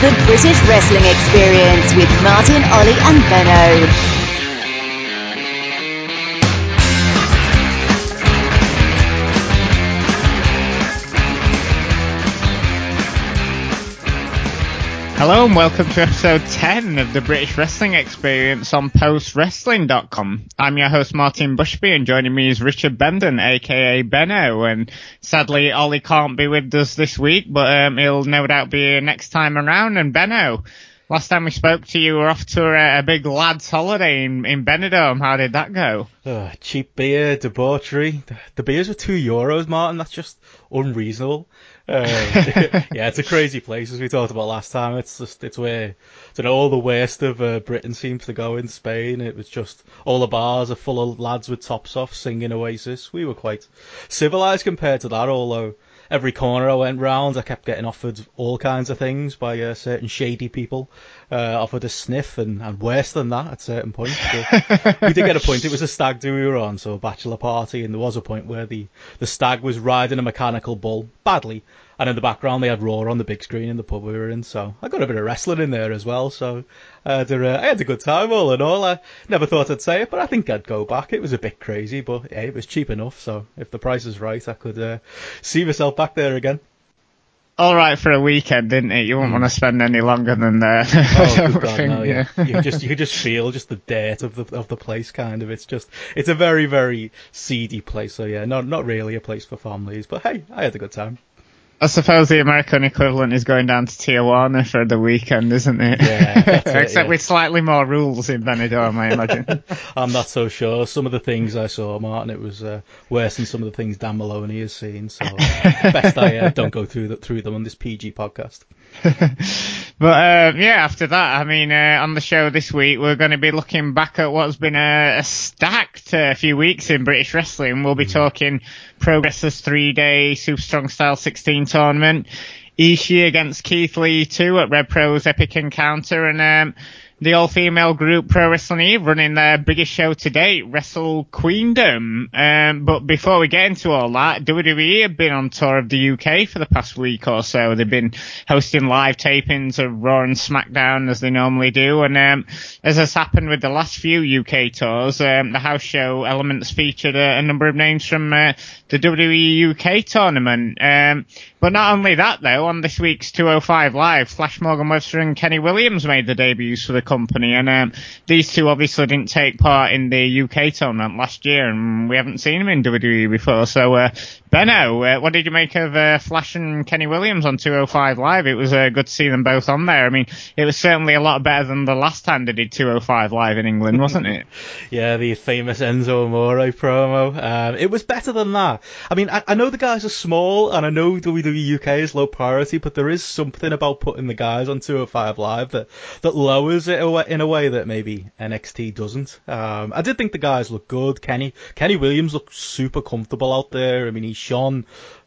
The British Wrestling Experience with Martin, Ollie, and Benno. Hello and welcome to episode 10 of the British Wrestling Experience on postwrestling.com. I'm your host Martin Bushby and joining me is Richard Benden, aka Benno, and sadly Ollie can't be with us this week, but um, he'll no doubt be here next time around. And Benno, last time we spoke to you, we were off to a, a big lads holiday in, in Benidorm. How did that go? Uh, cheap beer, debauchery. The, the beers were two euros, Martin. That's just unreasonable. Um, yeah, it's a crazy place as we talked about last time. It's just it's where you know all the worst of uh, Britain seems to go in Spain. It was just all the bars are full of lads with tops off singing Oasis. We were quite civilized compared to that, although every corner I went round, I kept getting offered all kinds of things by uh, certain shady people. Uh, offered a sniff and, and worse than that at certain points. we did get a point. It was a stag do we were on, so a bachelor party, and there was a point where the, the stag was riding a mechanical bull badly, and in the background they had Raw on the big screen in the pub we were in. So I got a bit of wrestling in there as well. So I had, a, I had a good time all in all. I never thought I'd say it, but I think I'd go back. It was a bit crazy, but hey, it was cheap enough. So if the price is right, I could uh, see myself back there again all right for a weekend, didn't it? You wouldn't want to hmm. spend any longer than there. oh, God, think, no, yeah. yeah. you just you just feel just the dirt of the of the place, kind of. It's just it's a very very seedy place. So yeah, not not really a place for families. But hey, I had a good time. I suppose the American equivalent is going down to Tijuana for the weekend, isn't it? Yeah. Except yeah. with slightly more rules in Benidorm, I imagine. I'm not so sure. Some of the things I saw, Martin, it was uh, worse than some of the things Dan Moloney has seen. So best I uh, don't go through the, through them on this PG podcast. but uh, yeah, after that, I mean, uh, on the show this week, we're going to be looking back at what's been a, a stacked uh, few weeks in British wrestling. We'll be mm. talking Progress's three-day Super Strong Style 16 tournament, Ishii against Keith Lee 2 at Rev Pro's Epic Encounter, and um, the all-female group Pro Wrestling Eve running their biggest show to date, Wrestle Queendom. Um, but before we get into all that, WWE have been on tour of the UK for the past week or so. They've been hosting live tapings of Raw and SmackDown as they normally do. And um, as has happened with the last few UK tours, um, the house show elements featured a, a number of names from uh, the WWE UK tournament. Um, but not only that though, on this week's 205 Live, Flash Morgan Webster and Kenny Williams made the debuts for the company, and um, these two obviously didn't take part in the UK tournament last year, and we haven't seen them in WWE before. So, uh, Benno, uh, what did you make of uh, Flash and Kenny Williams on 205 Live? It was uh, good to see them both on there. I mean, it was certainly a lot better than the last time they did 205 Live in England, wasn't it? yeah, the famous Enzo Amore promo. Um, it was better than that. I mean, I, I know the guys are small, and I know WWE UK is low priority, but there is something about putting the guys on 205 Live that, that lowers it in a way that maybe NXT doesn't. Um, I did think the guys looked good. Kenny, Kenny Williams looked super comfortable out there. I mean, he shone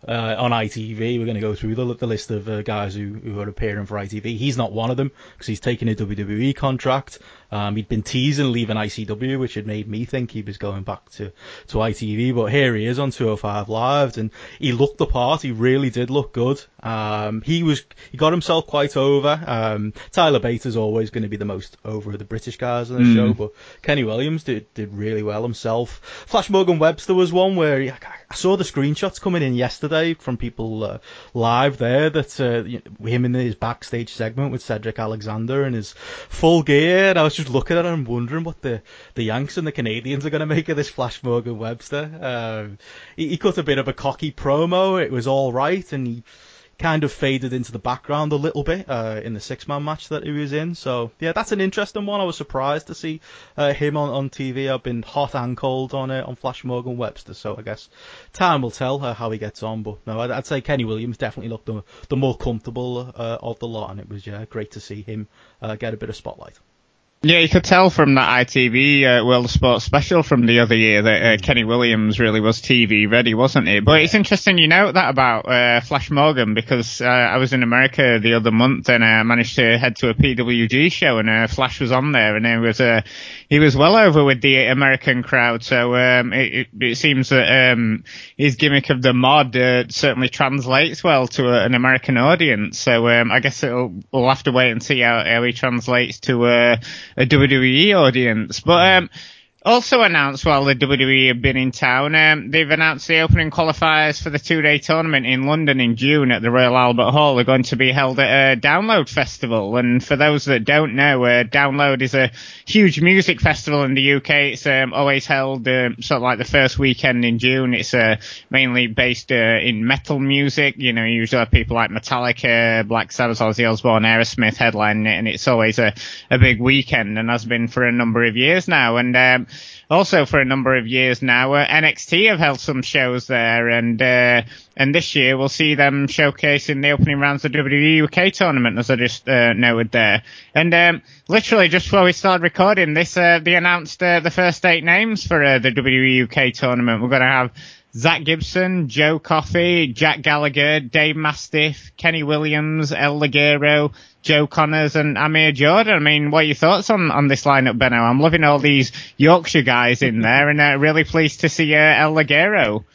uh, on ITV. We're going to go through the, the list of uh, guys who, who are appearing for ITV. He's not one of them because he's taking a WWE contract. Um, he'd been teasing leaving ICW, which had made me think he was going back to, to ITV. But here he is on 205 Live, and he looked the part. He really did look good. Um, he was he got himself quite over. Um, Tyler is always going to be the most over of the British guys on the mm. show, but Kenny Williams did did really well himself. Flash Morgan Webster was one where he, I saw the screenshots coming in yesterday from people uh, live there that uh, him in his backstage segment with Cedric Alexander and his full gear. And I was just looking at him wondering what the, the Yanks and the Canadians are going to make of this Flash Morgan Webster. Um, he, he cut a bit of a cocky promo. It was all right, and he kind of faded into the background a little bit uh, in the six man match that he was in. So yeah, that's an interesting one. I was surprised to see uh, him on, on TV. I've been hot and cold on it on Flash Morgan Webster, so I guess time will tell uh, how he gets on. But no, I'd, I'd, say Kenny Williams definitely looked the, the more comfortable uh, of the lot, and it was yeah great to see him uh, get a bit of spotlight. Yeah, you could tell from that ITV uh, World of Sports special from the other year that uh, Kenny Williams really was TV ready, wasn't he? But it's interesting you know that about uh, Flash Morgan because uh, I was in America the other month and I managed to head to a PWG show and uh, Flash was on there and he was uh, he was well over with the American crowd. So um, it, it, seems that um, his gimmick of the mod uh, certainly translates well to a, an American audience. So um, I guess we'll have to wait and see how, how he translates to a, a WWE audience. But um, also announced while the WWE have been in town, um, they've announced the opening qualifiers for the two-day tournament in London in June at the Royal Albert Hall are going to be held at a Download Festival. And for those that don't know, uh, Download is a huge music festival in the UK. It's um, always held um, sort of like the first weekend in June. It's uh, mainly based uh, in metal music. You know, you usually have people like Metallica, Black Sabbath, Ozzy Osbourne, Aerosmith headlining it, and it's always a, a big weekend and has been for a number of years now. And um, also for a number of years now. Uh, NXT have held some shows there, and uh, and this year we'll see them showcasing the opening rounds of the WWE UK tournament, as I just uh, noted there. And um, literally just before we started recording this, uh, they announced uh, the first eight names for uh, the WWE UK tournament. We're going to have. Zack Gibson, Joe Coffey, Jack Gallagher, Dave Mastiff, Kenny Williams, El Ligero, Joe Conners and Amir Jordan. I mean, what are your thoughts on, on this lineup, Benno? I'm loving all these Yorkshire guys in there and uh, really pleased to see uh, El Ligero.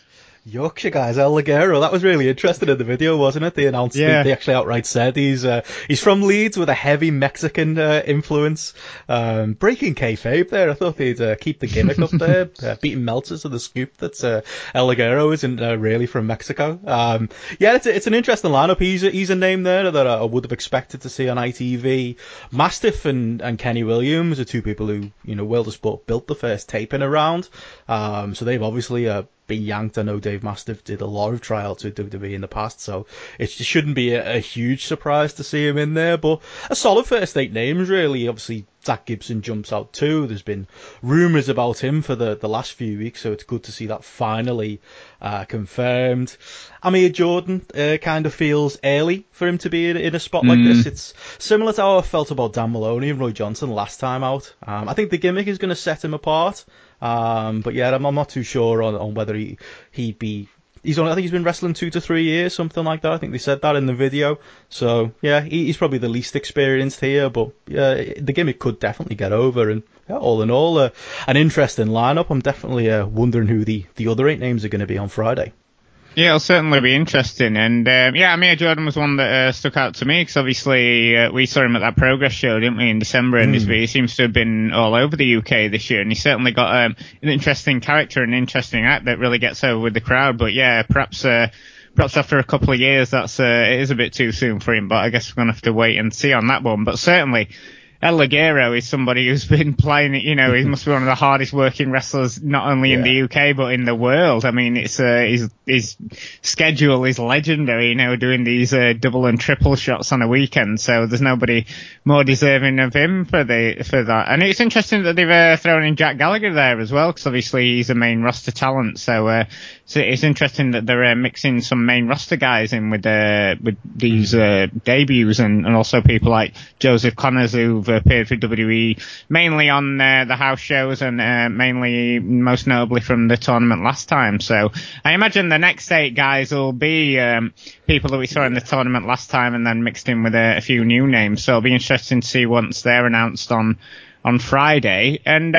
Yorkshire guys, El Ligero. That was really interesting in the video, wasn't it? They announced, yeah. they, they actually outright said he's uh, he's from Leeds with a heavy Mexican uh, influence. Um, breaking kayfabe there. I thought they'd uh, keep the gimmick up there, uh, beating Meltzer to the scoop that uh, El Ligero isn't uh, really from Mexico. Um, yeah, it's, a, it's an interesting lineup. He's a, he's a name there that I would have expected to see on ITV. Mastiff and, and Kenny Williams are two people who, you know, World of Sport built the first taping around. Um, so they've obviously been yanked. I know Dave Mastiff did a lot of trials with WWE in the past, so it shouldn't be a, a, huge surprise to see him in there. But a solid first eight names, really. Obviously, Zack Gibson jumps out too. There's been rumours about him for the, the last few weeks, so it's good to see that finally uh, confirmed. Amir Jordan uh, kind of feels early for him to be in, in a spot mm. like this. Mm. It's similar to how I felt about Dan Moloney and Roy Johnson last time out. Um, I think the gimmick is going to set him apart. Um, but yeah, I'm, I'm, not too sure on, on whether he he'd be. He's only, I think he's been wrestling two to three years, something like that. I think they said that in the video. So yeah, he, he's probably the least experienced here, but yeah, the gimmick could definitely get over. And yeah, all in all, uh, an interesting lineup. I'm definitely uh, wondering who the the other eight names are going to be on Friday. Yeah, it'll certainly be interesting. And um, yeah, Amir Jordan was one that uh, stuck out to me because obviously uh, we saw him at that Progress show, didn't we, in December? And mm. he seems to have been all over the UK this year, and he's certainly got um, an interesting character, an interesting act that really gets over with the crowd. But yeah, perhaps. Uh, perhaps after a couple of years, that's uh, it is a bit too soon for him. But I guess we're gonna have to wait and see on that one. But certainly, El Ligero is somebody who's been playing it, you know, he must be one of the hardest working wrestlers, not only yeah. in the UK, but in the world. I mean, it's, uh, his, his schedule is legendary, you know, doing these, uh, double and triple shots on a weekend. So there's nobody more deserving of him for the, for that. And it's interesting that they've, uh, thrown in Jack Gallagher there as well, because obviously he's a main roster talent. So, uh, so it's interesting that they're uh, mixing some main roster guys in with uh, with these uh, debuts and, and also people like Joseph Conners who've appeared for WWE mainly on uh, the house shows and uh, mainly most notably from the tournament last time. So I imagine the next eight guys will be um, people that we saw in the tournament last time and then mixed in with a, a few new names. So it'll be interesting to see once they're announced on on Friday and.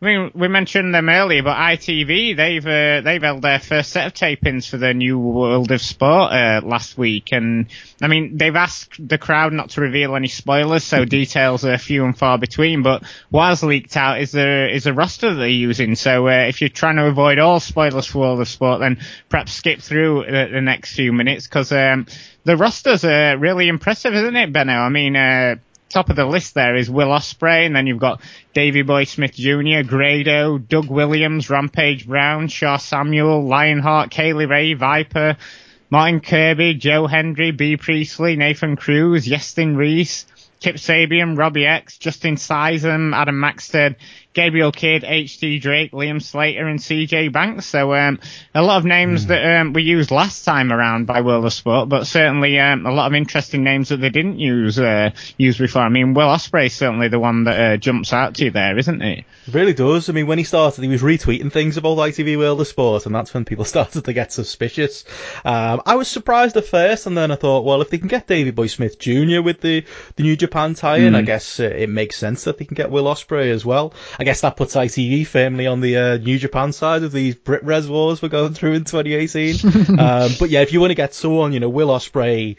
Uh, I mean, we mentioned them earlier, but ITV they've uh, they've held their first set of tapings for the new World of Sport uh, last week, and I mean they've asked the crowd not to reveal any spoilers, so details are few and far between. But what has leaked out is the is a roster they're using. So uh, if you're trying to avoid all spoilers for World of Sport, then perhaps skip through the, the next few minutes because um, the rosters are really impressive, isn't it, Benno? I mean. Top of the list there is Will Ospreay, and then you've got Davey Boy Smith Jr., Grado, Doug Williams, Rampage Brown, Shaw Samuel, Lionheart, Kay Lee Ray, Viper, Martin Kirby, Joe Hendry, Bea Priestley, Nathan Cruz, Iestyn Rees, Kip Sabian, Robbie X, Justin Sysum, Adam Maxted, Gabriel Kidd, H.D. Drake, Liam Slater, and C.J. Banks. So um, a lot of names mm. that um, we used last time around by World of Sport, but certainly um, a lot of interesting names that they didn't use uh, use before. I mean, Will Ospreay is certainly the one that uh, jumps out to you there, isn't he? It really does. I mean, when he started, he was retweeting things about ITV World of Sport, and that's when people started to get suspicious. Um, I was surprised at first, and then I thought, well, if they can get Davey Boy Smith Jr. with the, the New Japan tie-in, mm. I guess uh, it makes sense that they can get Will Ospreay as well. I guess that puts ITV firmly on the uh, New Japan side of these Brit Wres wars we're going through in 2018. um, but yeah, if you want to get someone, you know, Will Ospreay,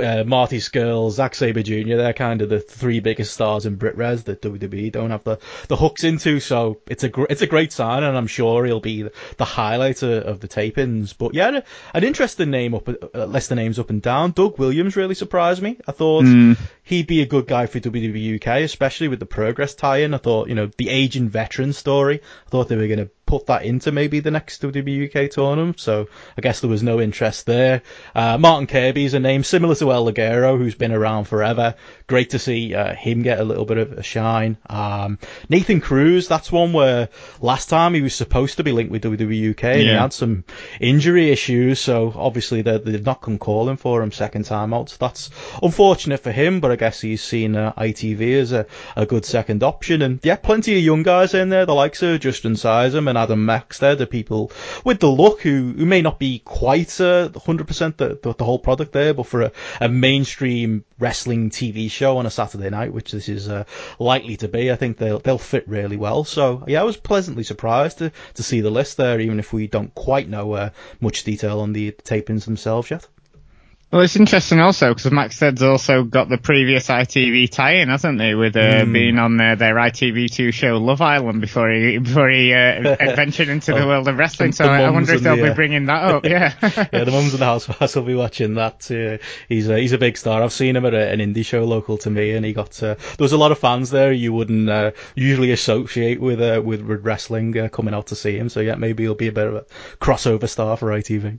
uh, Marty Scurll, Zack Sabre Jr., they're kind of the three biggest stars in Brit Wres that WWE don't have the, the hooks into. So it's a gr- it's a great sign, and I'm sure he'll be the highlight of, of the tapings. But yeah, an interesting name up, uh, list the names up and down. Doug Williams really surprised me. I thought mm. he'd be a good guy for WWE UK, especially with the Progress tie-in. I thought, you know, the veteran story. I thought they were going to put that into maybe the next WWE UK tournament. So I guess there was no interest there. Uh, Martin Kirby is a name similar to El Ligero, who's been around forever. Great to see uh, him get a little bit of a shine. Um, Nathan Cruz, that's one where last time he was supposed to be linked with WWE UK and yeah. he had some injury issues. So obviously they did not come calling for him second time out. So that's unfortunate for him, but I guess he's seen uh, ITV as a, a good second option. And yeah, plenty of young guys in there, the likes of Justin Sysum and Adam Maxted, the people with the look who, who may not be quite uh, 100% the, the, the, whole product there, but for a, a, mainstream wrestling TV show on a Saturday night, which this is uh, likely to be, I think they'll they'll fit really well. So yeah, I was pleasantly surprised to, to see the list there, even if we don't quite know uh, much detail on the tapings themselves yet. Well, it's interesting also because Maxted's also got the previous ITV tie-in, hasn't he, with uh, mm. being on uh, their ITV2 show Love Island before he before he uh, ventured into the world of wrestling. So I wonder if they'll the, be uh, bringing that up. Yeah, yeah, the mums in the house will be watching that. Uh, he's a, he's a big star. I've seen him at a, an indie show local to me, and he got uh, there was a lot of fans there you wouldn't usually associate with with, with wrestling coming out to see him. So yeah, maybe he'll be a bit of a crossover star for ITV.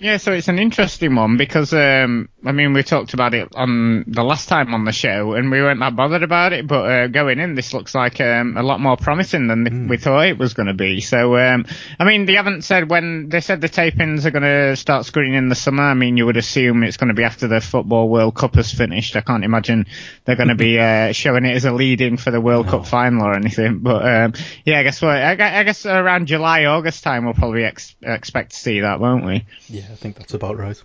Yeah, so it's an interesting one because um, I mean we talked about it on the last time on the show and we weren't that bothered about it, but uh, going in this looks like um, a lot more promising than mm. we thought it was going to be. So um, I mean they haven't said when they said the tapings are going to start screening in the summer. I mean you would assume it's going to be after the football World Cup has finished. I can't imagine they're going to be uh, showing it as a lead-in for the World no. Cup final or anything. But um, yeah, I guess what I, I, guess around July August time we'll probably ex- expect to see that, won't we? Yeah. I think that's about right.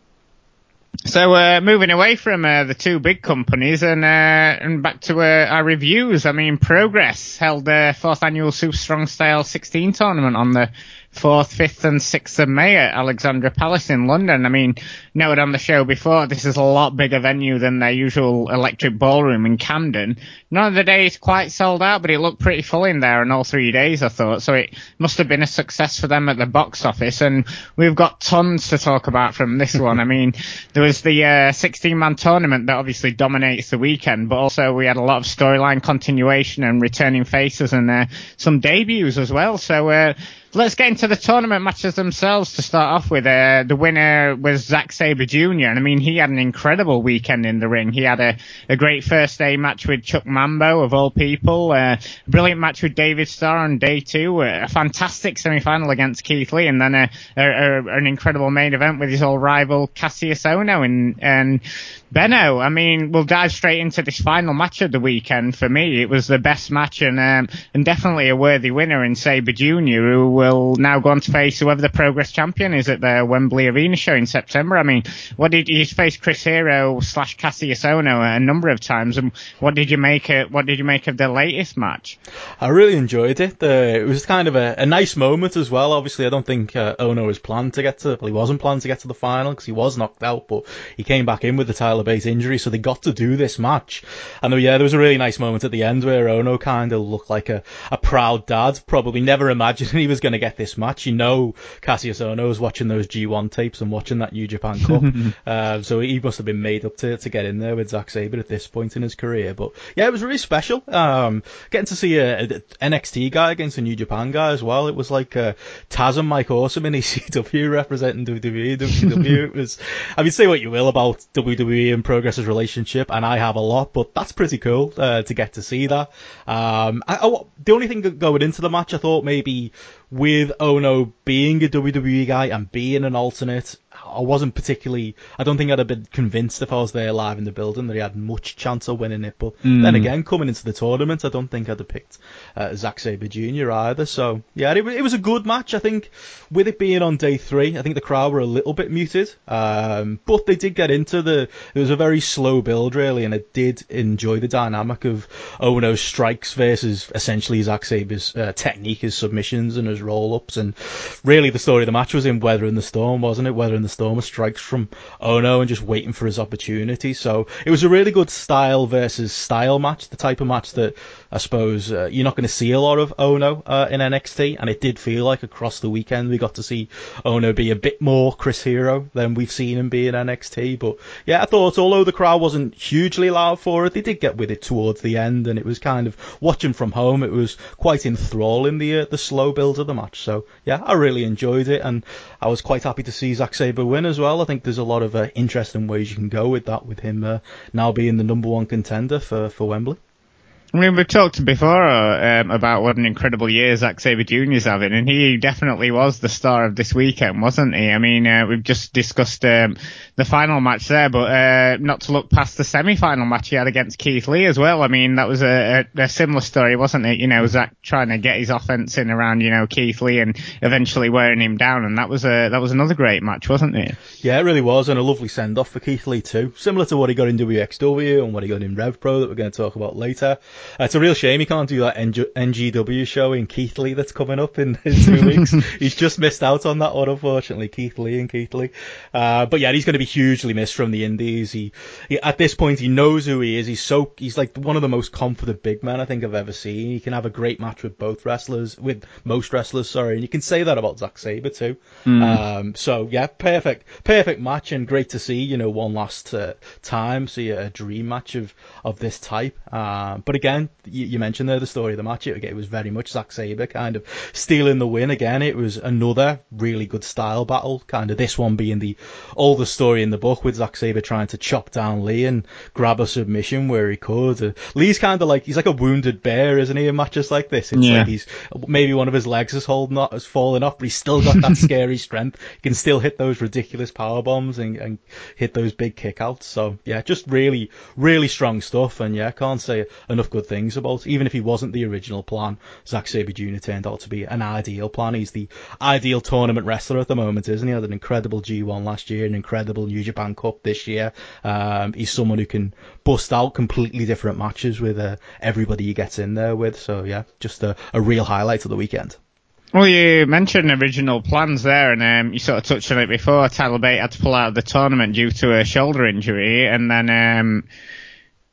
So uh, moving away from uh, the two big companies and uh, and back to uh, our reviews. I mean, Progress held their fourth annual Super Strong Style 16 tournament on the 4th, 5th and 6th of May at Alexandra Palace in London. I mean, noted on the show before, this is a lot bigger venue than their usual electric ballroom in Camden. None of the days quite sold out, but it looked pretty full in there on all three days, I thought. So it must have been a success for them at the box office. And we've got tons to talk about from this one. I mean, there was the uh, 16 man tournament that obviously dominates the weekend, but also we had a lot of storyline continuation and returning faces and uh, some debuts as well. So, uh, let's get into the tournament matches themselves to start off with. Uh, the winner was Zack Sabre Jr. And I mean, he had an incredible weekend in the ring. He had a, a great first day match with Chuck Mambo, of all people. Uh, a brilliant match with David Starr on day two. A fantastic semi-final against Keith Lee. And then a, a, an incredible main event with his old rival Kassius Ohno. And, and Benno, I mean, we'll dive straight into this final match of the weekend. For me, it was the best match and um, and definitely a worthy winner in Sabre Jr., who will now go on to face whoever the Progress champion is at the Wembley Arena show in September. I mean, what did you face Chris Hero slash Kassius Ohno a number of times, and what did you make of, what did you make of the latest match? I really enjoyed it. Uh, it was kind of a, a, nice moment as well. Obviously, I don't think uh, Ohno was planned to get to, well, he wasn't planned to get to the final because he was knocked out, but he came back in with the Tyler Bate injury, so they got to do this match. And yeah, there was a really nice moment at the end where Ohno kind of looked like a, a proud dad, probably never imagining he was going to get this match. You know, Kassius Ohno was watching those G1 tapes and watching that New Japan Cup, uh, so he must have been made up to to get in there with Zack Sabre at this point in his career. But yeah, it was really special. Um, getting to see a, a NXT guy against a New Japan guy as well. It was like uh, Taz and Mike Awesome in ECW representing WWE. WWE. it was. I mean, say what you will about WWE and Progress's relationship, and I have a lot, but that's pretty cool uh, to get to see that. Um, I, I, the only thing going into the match, I thought maybe with Ohno being a WWE guy and being an alternate, I wasn't particularly. I don't think I'd have been convinced if I was there live in the building that he had much chance of winning it. But mm. then again, coming into the tournament, I don't think I'd have picked uh, Zack Sabre Jr. either. So yeah, it, it, was a good match. I think with it being on day three, I think the crowd were a little bit muted, um, but they did get into the. It was a very slow build really, and I did enjoy the dynamic of Ohno's strikes versus essentially Zack Sabre's uh, technique, his submissions and his roll ups, and really the story of the match was in Weathering the Storm, wasn't it? Weathering the Storm strikes from Ohno and just waiting for his opportunity. So it was a really good style versus style match, the type of match that I suppose uh, you're not going to see a lot of Ohno uh, in NXT, and it did feel like across the weekend we got to see Ohno be a bit more Chris Hero than we've seen him be in NXT. But yeah, I thought although the crowd wasn't hugely loud for it, they did get with it towards the end, and it was kind of watching from home. It was quite enthralling the uh, the slow build of the match. So yeah, I really enjoyed it, and I was quite happy to see Zack Sabre win as well. I think there's a lot of uh, interesting ways you can go with that, with him uh, now being the number one contender for for Wembley. I mean, we've talked before um, about what an incredible year Zack Sabre Jr. is having, and he definitely was the star of this weekend, wasn't he? I mean, uh, we've just discussed um, the final match there, but uh, not to look past the semi-final match he had against Keith Lee as well. I mean, that was a, a, a similar story, wasn't it? You know, Zack trying to get his offense in around, you know, Keith Lee and eventually wearing him down, and that was a that was another great match, wasn't it? Yeah, it really was, and a lovely send-off for Keith Lee too, similar to what he got in WXW and what he got in Rev Pro that we're going to talk about later. Uh, it's a real shame he can't do that NGW show in Keighley that's coming up in, in two weeks. he's just missed out on that one, unfortunately, Keith Lee and Keighley. Uh, but yeah, he's going to be hugely missed from the Indies. He, he, at this point, he knows who he is. He's so he's like one of the most confident big men I think I've ever seen. He can have a great match with both wrestlers, with most wrestlers, sorry, and you can say that about Zack Sabre too. Mm. Um, so yeah, perfect, perfect match, and great to see. You know, one last uh, time see a, a dream match of of this type. Uh, but again, you, you, mentioned there the story of the match. It, it was very much Zack Sabre kind of stealing the win again. It was another really good style battle. Kind of this one being the older story in the book with Zack Sabre trying to chop down Lee and grab a submission where he could. Uh, Lee's kind of like he's like a wounded bear, isn't he? In matches like this, it's yeah. like he's maybe one of his legs is holding up, has fallen off, but he's still got that scary strength. He can still hit those ridiculous power bombs and, and hit those big kickouts. So yeah, just really, really strong stuff. And yeah, can't say enough good things about even if he wasn't the original plan, Zack Sabre Jr. turned out to be an ideal plan. He's the ideal tournament wrestler at the moment, isn't he? Had an incredible G1 last year, an incredible New Japan Cup this year. Um, he's someone who can bust out completely different matches with uh, everybody he gets in there with. So yeah, just a, a real highlight of the weekend. Well, you mentioned original plans there, and um, you sort of touched on it before. Tyler Bate had to pull out of the tournament due to a shoulder injury, and then um,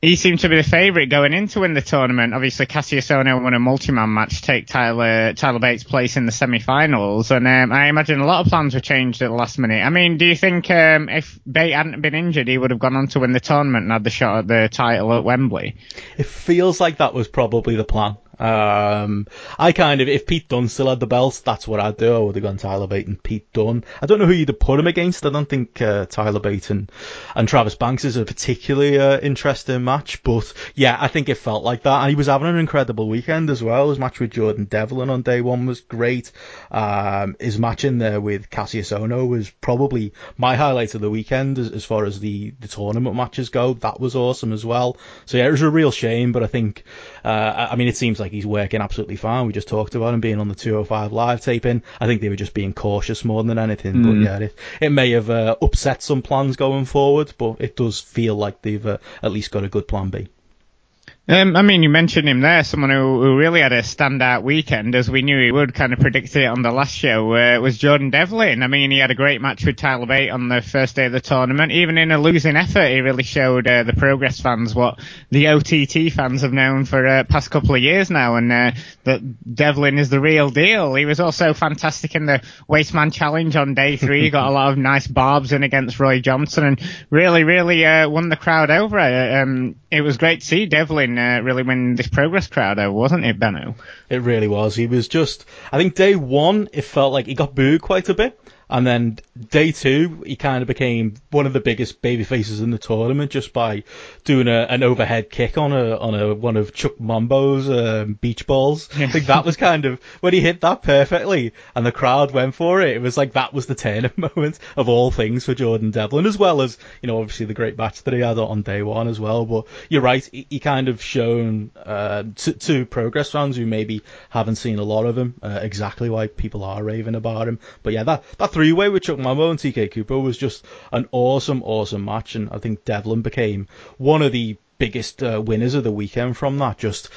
he seemed to be the favourite going into win the tournament. Obviously, Kassius Ohno won a multi-man match to take Tyler Tyler Bates' place in the semi-finals, and um, I imagine a lot of plans were changed at the last minute. I mean, do you think um, if Bate hadn't been injured, he would have gone on to win the tournament and had the shot at the title at Wembley? It feels like that was probably the plan. Um, I kind of, if Pete Dunne still had the belt, that's what I'd do. I would have gone Tyler Bate and Pete Dunne. I don't know who you'd have put him against. I don't think uh, Tyler Bate and, and Travis Banks is a particularly uh, interesting match, but yeah, I think it felt like that. And he was having an incredible weekend as well. His match with Jordan Devlin on day one was great. Um, his match in there with Kassius Ohno was probably my highlight of the weekend as, as far as the, the tournament matches go. That was awesome as well. So yeah, it was a real shame, but I think, uh, I mean, it seems like like he's working absolutely fine. We just talked about him being on the 205 live taping. I think they were just being cautious more than anything. Mm. But hmm. yeah, it, it may have uh, upset some plans going forward, but it does feel like they've uh, at least got a good plan B. Um, I mean, you mentioned him there, someone who, who, really had a standout weekend, as we knew he would, kind of predicted it on the last show, uh, was Jordan Devlin. I mean, he had a great match with Tyler Bate on the first day of the tournament. Even in a losing effort, he really showed uh, the Progress fans what the OTT fans have known for uh, past couple of years now, and uh, that Devlin is the real deal. He was also fantastic in the Wasteman Challenge on day three. he got a lot of nice barbs in against Roy Johnson, and really, really uh, won the crowd over. Um, it was great to see Devlin uh, really win this progress crowd over, wasn't it, Benno? It really was. He was just, I think day one, it felt like he got booed quite a bit. And then day two, he kind of became one of the biggest baby faces in the tournament just by doing a, an overhead kick on a on a one of Chuck Mambo's um, beach balls. I think that was kind of when he hit that perfectly, and the crowd went for it. It was like that was the turning moment of all things for Jordan Devlin, as well as you know obviously the great match that he had on day one as well. But you're right, he, he kind of shown uh, to, to progress fans who maybe haven't seen a lot of him uh, exactly why people are raving about him. But yeah, that that three way with Chuck Mambo and TK Cooper was just an awesome, awesome match, and I think Devlin became one of the biggest uh, winners of the weekend from that. Just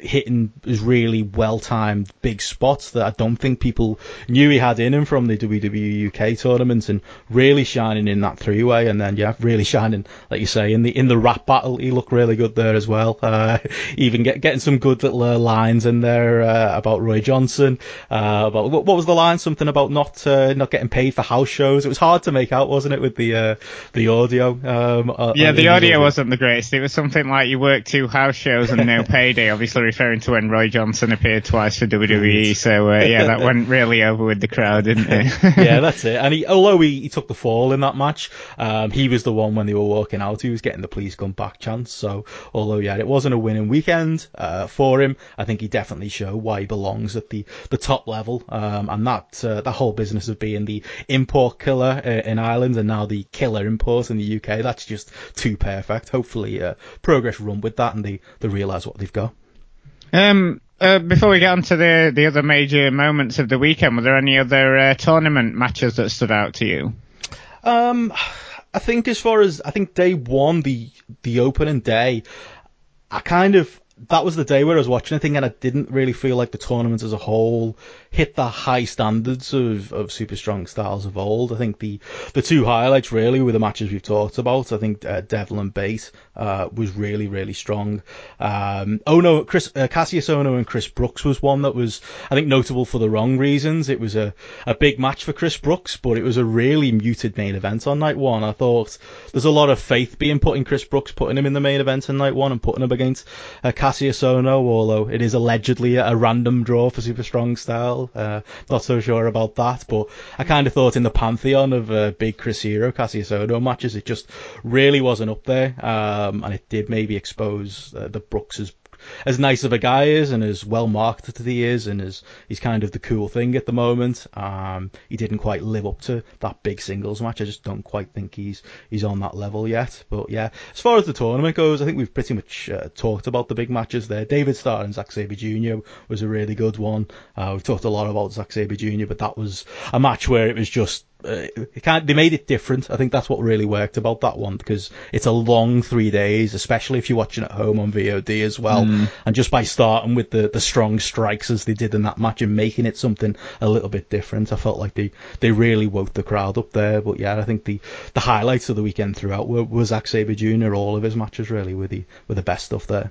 hitting his really well timed big spots that I don't think people knew he had in him from the WWE UK tournament and really shining in that three way and then yeah really shining like you say in the in the rap battle. He looked really good there as well. Uh, even get, getting some good little uh, lines in there uh, about Roy Johnson. Uh, about what, what, was the line? Something about not uh, not getting paid for house shows. It was hard to make out wasn't it with the the audio um, yeah the audio wasn't the greatest. It was something like you work two house shows and no payday obviously referring to when Roy Johnson appeared twice for WWE. So uh, yeah, that went really over with the crowd, didn't it? yeah, that's it. And he, although he, he took the fall in that match, um, he was the one when they were walking out. He was getting the please come back chance. So although yeah, it wasn't a winning weekend uh, for him, I think he definitely showed why he belongs at the the top level. Um, and that uh, that whole business of being the import killer uh, in Ireland and now the killer import in the UK, that's just too perfect. Hopefully, uh, progress run with that and they they realise what they've got. Um, uh, before we get on to the, the other major moments of the weekend, were there any other uh, tournament matches that stood out to you? Um, I think as far as I think day one, the the opening day, I kind of that was the day where I was watching a thing and I didn't really feel like the tournament as a whole hit the high standards of, of super strong styles of old. I think the the two highlights really were the matches we've talked about. I think uh, Devlin and Bate uh, was really really strong. Um, oh no, Chris uh, Kassius Ohno and Chris Brooks was one that was I think notable for the wrong reasons. It was a a big match for Chris Brooks, but it was a really muted main event on night one. I thought there's a lot of faith being put in Chris Brooks, putting him in the main event on night one and putting him against uh, Kassius Ohno, although it is allegedly a random draw for super strong style. Uh, not so sure about that, but I kind of thought in the pantheon of uh, big Chris Hero, Kassius Ohno matches, it just really wasn't up there, um, and it did maybe expose uh, the Brooks' as nice of a guy is and as well marketed as he is and as he's kind of the cool thing at the moment. Um, he didn't quite live up to that big singles match. I just don't quite think he's he's on that level yet. But yeah, as far as the tournament goes, I think we've pretty much uh, talked about the big matches there. David Starr and Zack Sabre Jr. was a really good one. Uh, we've talked a lot about Zack Sabre Jr., but that was a match where it was just uh, they made it different. I think that's what really worked about that one because it's a long three days, especially if you're watching at home on VOD as well. Mm. And just by starting with the, the strong strikes as they did in that match and making it something a little bit different, I felt like they, they really woke the crowd up there. But yeah, I think the, the highlights of the weekend throughout were, were Zack Sabre Jr. All of his matches really were the, were the best stuff there.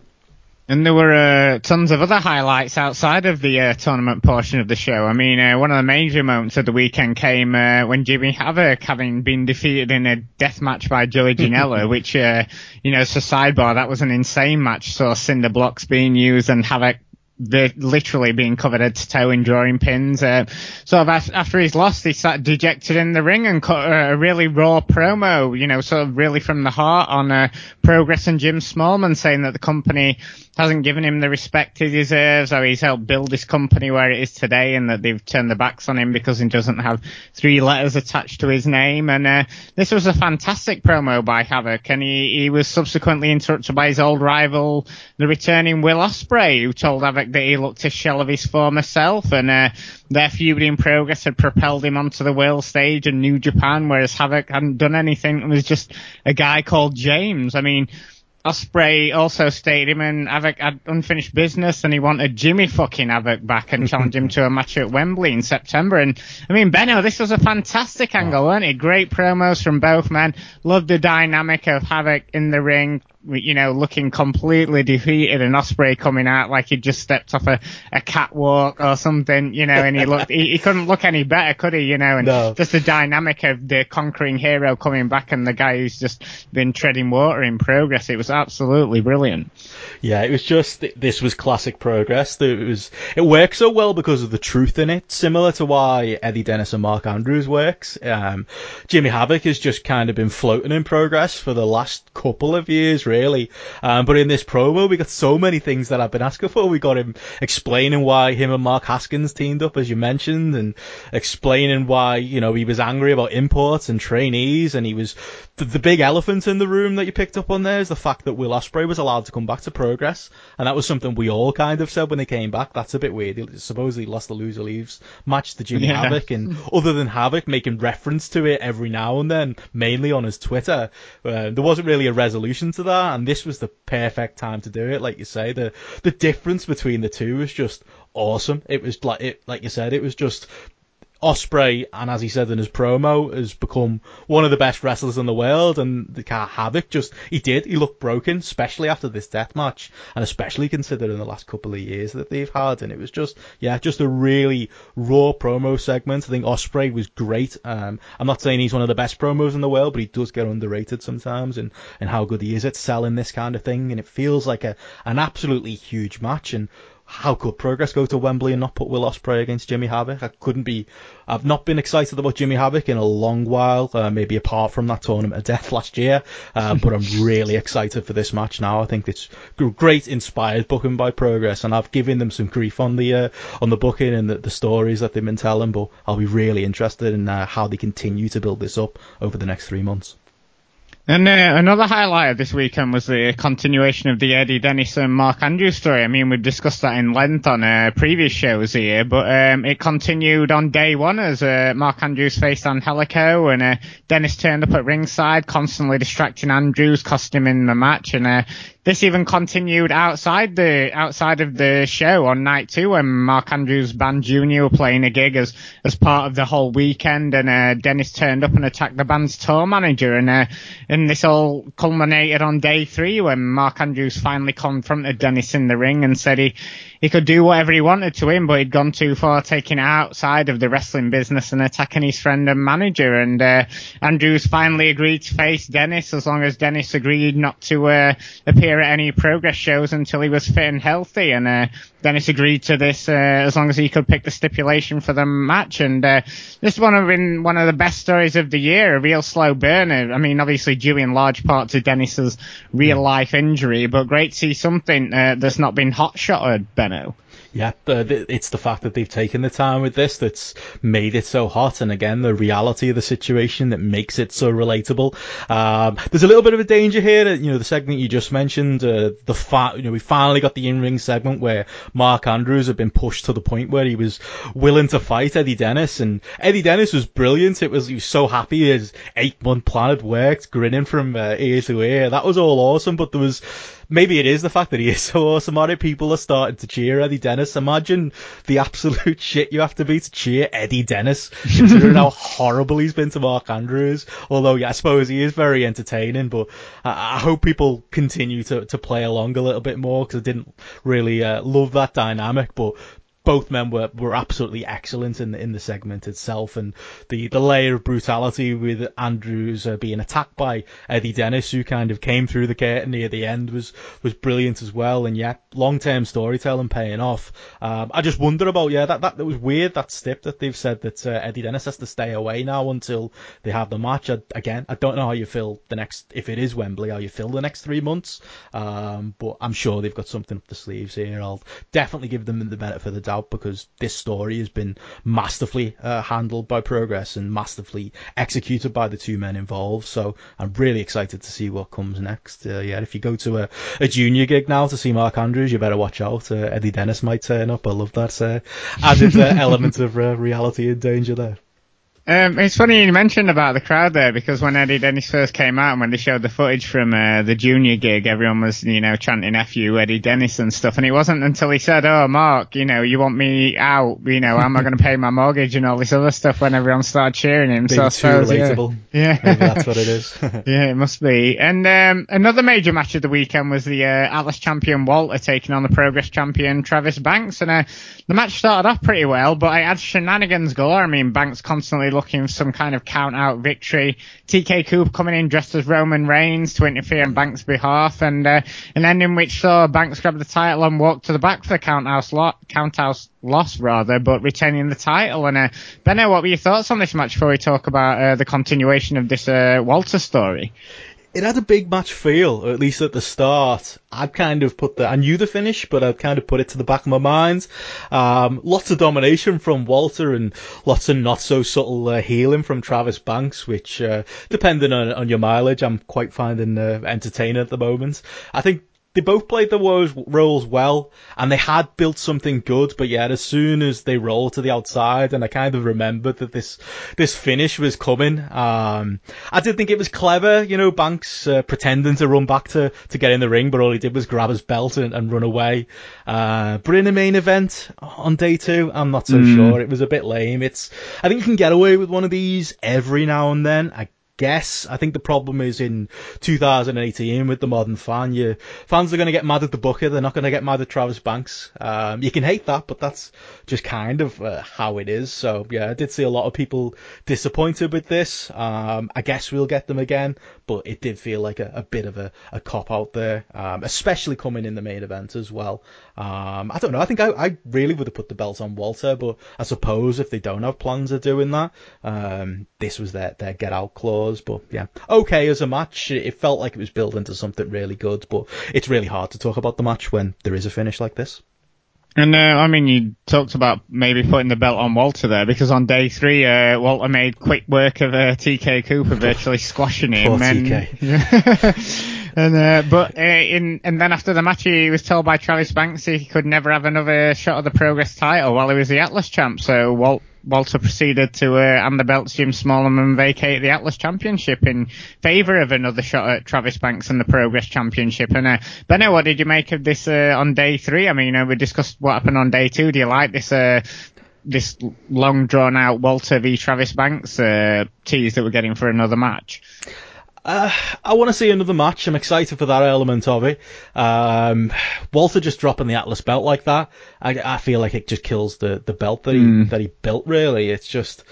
And there were uh, tons of other highlights outside of the uh, tournament portion of the show. I mean, uh, one of the major moments of the weekend came uh, when Jimmy Havoc, having been defeated in a death match by Joey Janela, which, uh, you know, as a sidebar, that was an insane match. Saw cinder blocks being used and Havoc literally being covered head to toe in drawing pins. Uh, sort of after he's lost, he sat dejected in the ring and cut a really raw promo, you know, sort of really from the heart on uh, Progress and Jim Smallman saying that the company hasn't given him the respect he deserves, or he's helped build this company where it is today, and that they've turned their backs on him because he doesn't have three letters attached to his name. And uh, this was a fantastic promo by Havoc, and he, he was subsequently interrupted by his old rival, the returning Will Ospreay, who told Havoc that he looked a shell of his former self, and uh, their feud in progress had propelled him onto the world stage in New Japan, whereas Havoc hadn't done anything and was just a guy called James. I mean, Ospreay also stayed him and Havoc had unfinished business and he wanted Jimmy fucking Havoc back and challenged him to a match at Wembley in September. And I mean, Benno, this was a fantastic angle, weren't it? Great promos from both men. Loved the dynamic of Havoc in the ring, you know, looking completely defeated and Ospreay coming out like he'd just stepped off a, a catwalk or something, you know, and he looked, he, he, couldn't look any better, could he, you know, and no. just the dynamic of the conquering hero coming back and the guy who's just been treading water in progress. It was absolutely brilliant. Yeah, it was just, this was classic progress. It was, it works so well because of the truth in it, similar to why Eddie Dennis and Mark Andrews works. Um, Jimmy Havoc has just kind of been floating in progress for the last couple of years, really. Um, but in this promo, we got so many things that I've been asking for. We got him explaining why him and Mark Haskins teamed up, as you mentioned, and explaining why, you know, he was angry about imports and trainees, and he was, the, the big elephant in the room that you picked up on there is the fact that Will Ospreay was allowed to come back to progress, and that was something we all kind of said when he came back. That's a bit weird. He supposedly lost the loser leaves match to Jimmy yeah. Havoc, and other than Havoc making reference to it every now and then, mainly on his Twitter, uh, there wasn't really a resolution to that and this was the perfect time to do it. Like you say, the the difference between the two was just awesome. It was like it, like you said, it was just Ospreay, and as he said in his promo, has become one of the best wrestlers in the world. And the car Havoc just, he did, he looked broken, especially after this death match, and especially considering the last couple of years that they've had. And it was just, yeah, just a really raw promo segment. I think Ospreay was great. Um, I'm not saying he's one of the best promos in the world, but he does get underrated sometimes, and and how good he is at selling this kind of thing. And it feels like a an absolutely huge match. And how could Progress go to Wembley and not put Will Ospreay against Jimmy Havoc? I couldn't be. I've not been excited about Jimmy Havoc in a long while, uh, maybe apart from that tournament of death last year. Uh, but I'm really excited for this match now. I think it's great, inspired booking by Progress, and I've given them some grief on the uh, on the booking and the, the, stories that they've been telling. But I'll be really interested in uh, how they continue to build this up over the next three months. And uh, another highlight of this weekend was the continuation of the Eddie Dennis and Mark Andrews story. I mean, we've discussed that in length on uh, previous shows here, but um, it continued on day one as uh, Mark Andrews faced Angelico, and uh, Dennis turned up at ringside, constantly distracting Andrews, costing him in the match, and uh, this even continued outside the outside of the show on night two when Mark Andrews Band Junior were playing a gig as as part of the whole weekend, and uh, Dennis turned up and attacked the band's tour manager, and uh, and this all culminated on day three when Mark Andrews finally confronted Dennis in the ring and said he he could do whatever he wanted to him, but he'd gone too far, taking it outside of the wrestling business and attacking his friend and manager. And uh, Andrews finally agreed to face Dennis as long as Dennis agreed not to uh, appear at any progress shows until he was fit and healthy. And uh, Dennis agreed to this uh, as long as he could pick the stipulation for the match. And uh, this one has been one of the best stories of the year, a real slow burner. I mean, obviously due in large part to Dennis's real life injury, but great to see something uh, that's not been hot shotted, Benno. Yeah, it's the fact that they've taken the time with this that's made it so hot, and again, the reality of the situation that makes it so relatable. Um, there's a little bit of a danger here you know, the segment you just mentioned, uh, the fa- you know, we finally got the in-ring segment where Mark Andrews had been pushed to the point where he was willing to fight Eddie Dennis, and Eddie Dennis was brilliant. It was, he was so happy his eight-month plan had worked, grinning from uh, ear to ear. That was all awesome, but there was, maybe it is the fact that he is so awesome at it. People are starting to cheer Eddie Dennis. Imagine the absolute shit you have to be to cheer Eddie Dennis, considering how horrible he's been to Mark Andrews. Although, yeah, I suppose he is very entertaining, but I, I hope people continue to, to play along a little bit more because I didn't really uh, love that dynamic. But both men were, were absolutely excellent in the, in the segment itself, and the, the layer of brutality with Andrews uh, being attacked by Eddie Dennis, who kind of came through the curtain near the end, was was brilliant as well. And yeah, long term storytelling paying off. Um, I just wonder about yeah that, that that was weird that stip that they've said that uh, Eddie Dennis has to stay away now until they have the match. I, again, I don't know how you feel the next if it is Wembley, how you feel the next three months. Um, but I'm sure they've got something up the sleeves here. I'll definitely give them the benefit of the doubt out because this story has been masterfully uh, handled by Progress and masterfully executed by the two men involved. So I'm really excited to see what comes next. Uh, yeah, if you go to a, a, junior gig now to see Mark Andrews, you better watch out. Uh, Eddie Dennis might turn up. I love that uh, added uh, element of uh, reality and danger there. Um, it's funny you mentioned about the crowd there because when Eddie Dennis first came out and when they showed the footage from uh, the junior gig, everyone was, you know, chanting F you, Eddie Dennis and stuff. And it wasn't until he said, oh, Mark, you know, you want me out, you know, am I going to pay my mortgage and all this other stuff when everyone started cheering him. Being so suppose, yeah. relatable. Yeah. Maybe that's what it is. Yeah, it must be. And um, another major match of the weekend was the uh, Atlas champion Walter taking on the Progress champion Travis Banks. And uh, the match started off pretty well, but I had shenanigans galore. I mean, Banks constantly looking for some kind of count out victory. TK Cooper coming in dressed as Roman Reigns to interfere on Banks' behalf, and uh, an ending which saw Banks grab the title and walk to the back for the count house, lo- count loss rather, but retaining the title. And uh, Benno, what were your thoughts on this match before we talk about uh, the continuation of this uh, Walter story? It had a big match feel, at least at the start. I'd kind of put the, I knew the finish, but I'd kind of put it to the back of my mind. Um, lots of domination from Walter and lots of not so subtle uh, healing from Travis Banks, which, uh, depending on, on your mileage, I'm quite finding uh, entertaining at the moment. I think they both played their roles, well, and they had built something good. But yet, as soon as they rolled to the outside, and I kind of remembered that this this finish was coming. Um, I did think it was clever, you know, Banks uh, pretending to run back to to get in the ring, but all he did was grab his belt and, and run away. Uh, but in the main event on day two, I'm not so Mm. sure. It was a bit lame. It's I think you can get away with one of these every now and then. I guess. I think the problem is in 2018 with the modern fan. You fans are going to get mad at the booker. They're not going to get mad at Travis Banks. Um, you can hate that, but that's just kind of uh, how it is. So yeah, I did see a lot of people disappointed with this. Um, I guess we'll get them again, but it did feel like a, a bit of a, a cop out there, um, especially coming in the main event as well. Um, I don't know. I think I, I really would have put the belt on Walter, but I suppose if they don't have plans of doing that, um, this was their, their get out clause. But yeah, okay as a match. It felt like it was building to something really good, but it's really hard to talk about the match when there is a finish like this. And uh, I mean, you talked about maybe putting the belt on Walter there because on day three, uh, Walter made quick work of uh, TK Cooper, virtually squashing him. Poor and, and uh, but uh, in and then after the match, he was told by Travis Banks he could never have another shot of the Progress title while he was the Atlas champ. So Walt. Walter proceeded to uh, hand the belt to Jim Smallman and vacate the Atlas Championship in favour of another shot at Travis Banks and the Progress Championship. And uh, Benno, what did you make of this uh, on day three? I mean, you know, we discussed what happened on day two. Do you like this uh, this long drawn out Walter v Travis Banks uh, tease that we're getting for another match? Uh, I want to see another match. I'm excited for that element of it. Um, Walter just dropping the Atlas belt like that, I, I feel like it just kills the, the belt that he Mm. that he built. Really, it's just.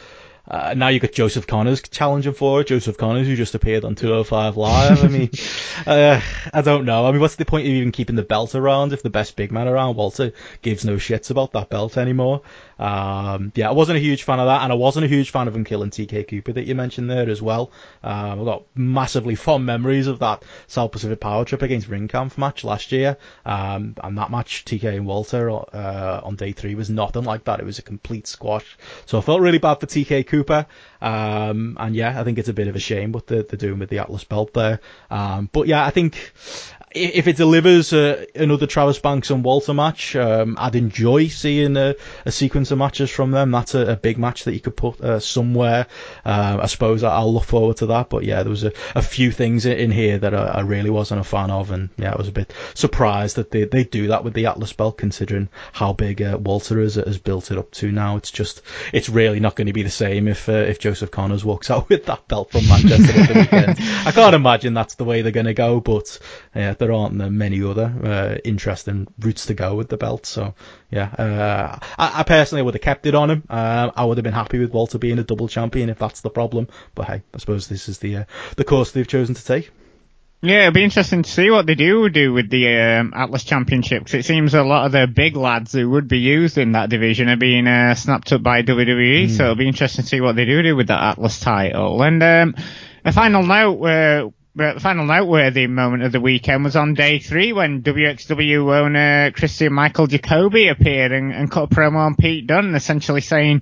Uh, now you've got Joseph Conners challenging for it. Joseph Conners, who just appeared on 205 Live. I mean, uh, I don't know. I mean, what's the point of even keeping the belt around if the best big man around, Walter, gives no shits about that belt anymore? Um, yeah, I wasn't a huge fan of that, and I wasn't a huge fan of him killing TK Cooper that you mentioned there as well. Um, I've got massively fond memories of that South Pacific Power Trip against Ringkampf match last year. Um, and that match, TK and Walter, uh, on day three was nothing like that. It was a complete squash. So I felt really bad for TK Cooper. Um, and yeah, I think it's a bit of a shame what they're, they're doing with the Atlas belt there. Um, but yeah, I think if it delivers uh, another Travis Banks and Walter match, um, I'd enjoy seeing a, a sequence of matches from them. That's a, a big match that you could put uh, somewhere. Uh, I suppose I'll look forward to that. But yeah, there was a, a few things in- here that I, I really wasn't a fan of, and yeah, I was a bit surprised that they, they do that with the Atlas belt, considering how big uh, Walter has, has built it up to now. It's just it's really not going to be the same if uh, if Joseph Conners walks out with that belt from Manchester at the weekend. I can't imagine that's the way they're going to go, but yeah, there aren't many other uh, interesting routes to go with the belt. So yeah, uh, I, I personally would have kept it on him. Uh, I would have been happy with Walter being a double champion if that's the problem. But hey, I suppose this is the uh, the course they've chosen to take. Yeah, it'll be interesting to see what they do do with the um, Atlas Championship because it seems a lot of the big lads who would be used in that division are being uh, snapped up by WWE. So it'll be interesting to see what they do do with that Atlas title. And um, a final note. Uh, but the final noteworthy moment of the weekend was on day three when WXW owner Christian Michael Jakobi appeared and, and cut a promo on Pete Dunne, essentially saying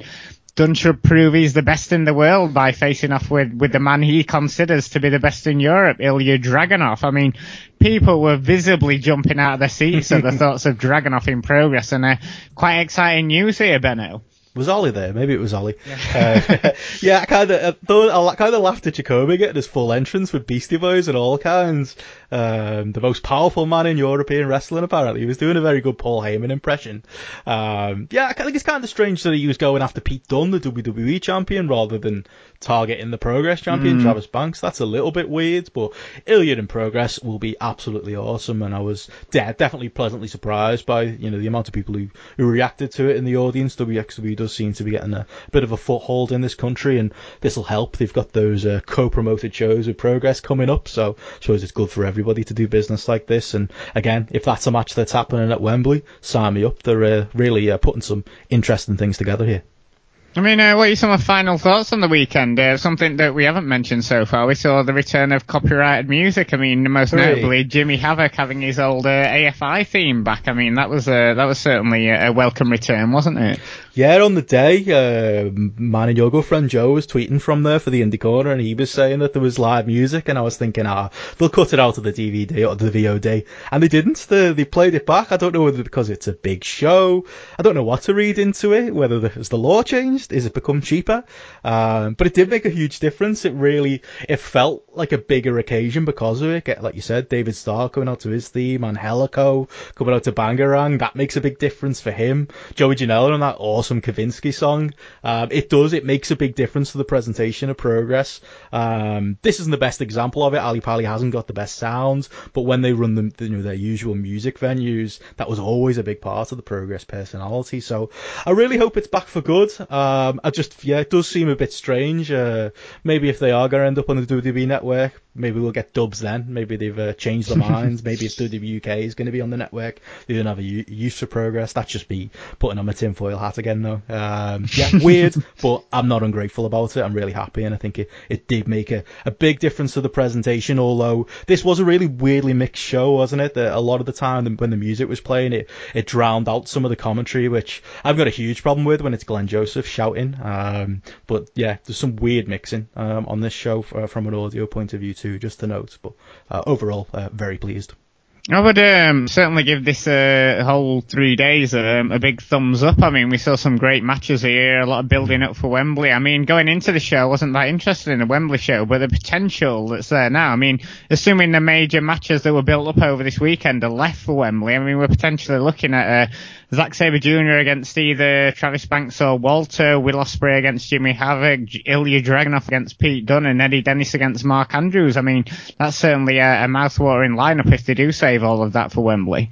Dunne should prove he's the best in the world by facing off with, with the man he considers to be the best in Europe, Ilja Dragunov. I mean, people were visibly jumping out of their seats at the thoughts of Dragunov in progress and uh, quite exciting news here, Benno. Was Ollie there? Maybe it was Ollie. Yeah, uh, yeah I kind of I kind of laughed at Jakobi getting his full entrance with Beastie Boys and all kinds. Um, the most powerful man in European wrestling, apparently. He was doing a very good Paul Heyman impression. Um, yeah, I think it's kind of strange that he was going after Pete Dunne, the WWE champion, rather than targeting the Progress champion, mm. Travis Banks. That's a little bit weird, but Iliad and Progress will be absolutely awesome. And I was de- definitely pleasantly surprised by, you know, the amount of people who, who reacted to it in the audience. WXW does seem to be getting a bit of a foothold in this country, and this will help. They've got those uh, co-promoted shows with Progress coming up, so I suppose it's good for everybody to do business like this. And again, if that's a match that's happening at Wembley, sign me up. They're uh, really uh, putting some interesting things together here. I mean, uh, what are some of final thoughts on the weekend? Uh, something that we haven't mentioned so far. We saw the return of copyrighted music. I mean, most Three. notably Jimmy Havoc having his old uh, AFI theme back. I mean, that was uh, that was certainly a welcome return, wasn't it? Yeah, on the day, uh, man and your Joe was tweeting from there for the Indie Corner, and he was saying that there was live music, and I was thinking, ah, they'll cut it out of the DVD or the VOD, and they didn't. They, they played it back. I don't know whether because it's a big show. I don't know what to read into it. Whether the, has the law changed? Is it become cheaper? Um, but it did make a huge difference. It really, it felt like a bigger occasion because of it. Like you said, David Starr coming out to his theme, and Helico coming out to Bangarang. That makes a big difference for him. Joey Janela on that awesome awesome Kavinsky song. Um, it does, it makes a big difference to the presentation of progress. Um, this isn't the best example of it. Ali Pali hasn't got the best sounds, but when they run the, you know, their usual music venues, that was always a big part of the progress personality. So I really hope it's back for good. Um, I just, yeah, it does seem a bit strange. Uh, maybe if they are going to end up on the WWE network, maybe we'll get dubs then. Maybe they've uh, changed their minds. maybe it's WWE UK is going to be on the network. They don't have a use for progress. That's just me putting on my tinfoil hat again though. Um, yeah, weird, but I'm not ungrateful about it. I'm really happy, and I think it, it did make a, a big difference to the presentation. Although this was a really weirdly mixed show, wasn't it? That a lot of the time when the music was playing, it it drowned out some of the commentary, which I've got a huge problem with when it's Glen Joseph shouting. Um, but yeah, there's some weird mixing um, on this show uh, from an audio point of view too, just to note. But uh, overall, uh, very pleased. I would um, certainly give this uh, whole three days um, a big thumbs up. I mean, we saw some great matches here, a lot of building up for Wembley. I mean, going into the show, I wasn't that interested in the Wembley show, but the potential that's there now. I mean, assuming the major matches that were built up over this weekend are left for Wembley, I mean, we're potentially looking at uh, Zack Sabre Jr. against either Travis Banks or Walter, Will Ospreay against Jimmy Havoc, Ilja Dragunov against Pete Dunne, and Eddie Dennis against Mark Andrews. I mean, that's certainly a, a mouth-watering lineup if they do save all of that for Wembley.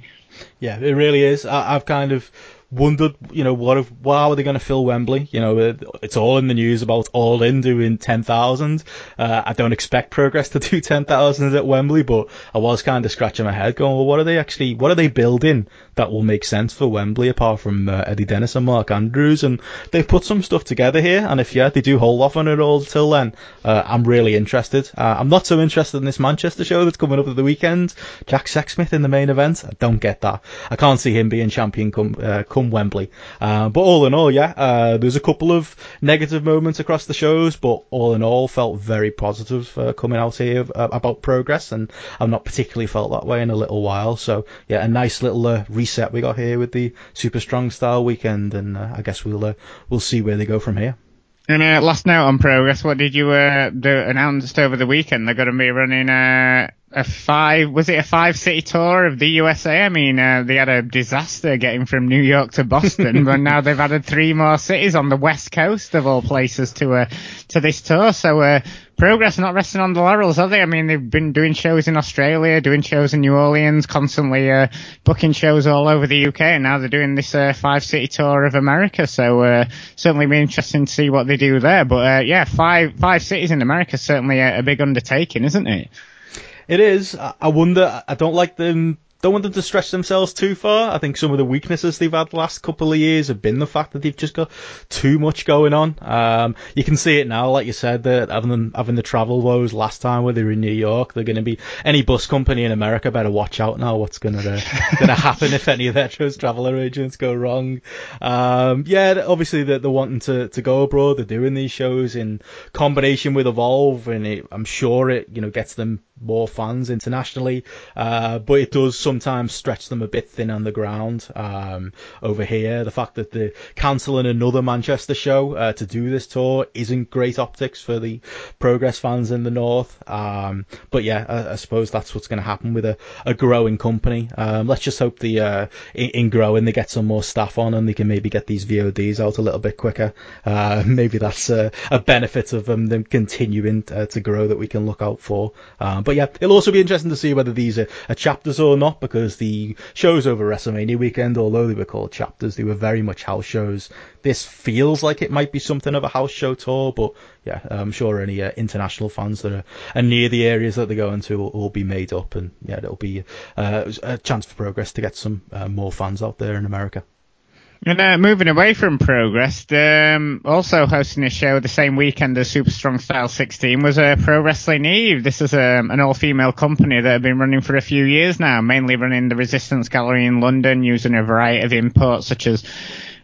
Yeah, it really is. I, I've kind of wondered, you know, what if, how are they going to fill Wembley? You know, it's all in the news about All In doing 10,000. Uh, I don't expect Progress to do 10,000 at Wembley, but I was kind of scratching my head going, well, what are they actually, what are they building that will make sense for Wembley apart from uh, Eddie Dennis and Mark Andrews? And they've put some stuff together here, and if, yeah, they do hold off on it all till then, uh, I'm really interested. Uh, I'm not so interested in this Manchester show that's coming up at the weekend. Jack Sexsmith in the main event. I don't get that. I can't see him being champion come, uh, Wembley. Uh, but all in all, yeah, uh, there's a couple of negative moments across the shows, but all in all, felt very positive uh, coming out here uh, about progress, and I've not particularly felt that way in a little while. So yeah, a nice little uh, reset we got here with the Super Strong Style weekend, and uh, I guess we'll we'll see where they go from here. And uh, last note on progress, what did you uh, do, announced over the weekend? They're going to be running uh, a five was it a five city tour of the USA? I mean, uh, they had a disaster getting from New York to Boston, but now they've added three more cities on the west coast of all places to uh, to this tour. So uh, progress not resting on the laurels, are they? I mean, they've been doing shows in Australia, doing shows in New Orleans, constantly uh, booking shows all over the UK, and now they're doing this uh, five city tour of America. So uh, certainly be interesting to see what they do there. But uh, yeah, five five cities in America is certainly a, a big undertaking, isn't it? It is. I wonder. I don't like them don't want them to stretch themselves too far. I think some of the weaknesses they've had the last couple of years have been the fact that they've just got too much going on. Um, you can see it now, like you said, that having having the travel woes last time where they were in New York, they're going to be any bus company in America better watch out now. What's going to going to happen if any of their travel arrangements go wrong? Um, yeah, obviously they're, they're wanting to, to go abroad. They're doing these shows in combination with Evolve, and it, I'm sure it you know gets them more fans internationally. Uh, but it does sometimes stretch them a bit thin on the ground um, over here. The fact that they're cancelling another Manchester show uh, to do this tour isn't great optics for the Progress fans in the north. Um, but yeah, I, I, suppose that's what's going to happen with a, a growing company. Um, let's just hope the uh, in, in, growing they get some more staff on and they can maybe get these VODs out a little bit quicker. Uh, maybe that's a, a benefit of um, them continuing uh, to grow that we can look out for. Uh, but yeah, it'll also be interesting to see whether these are, are chapters or not because the shows over WrestleMania weekend, although they were called chapters, they were very much house shows. This feels like it might be something of a house show tour, but yeah, I'm sure any uh, international fans that are, are, near the areas that they're going to will, will be made up, and yeah, it'll be uh, a chance for progress to get some uh, more fans out there in America. And uh, moving away from Progress, um, also hosting a show the same weekend as Super Strong Style 16 was uh, Pro Wrestling Eve. This is um, an all-female company that have been running for a few years now, mainly running the Resistance Gallery in London, using a variety of imports such as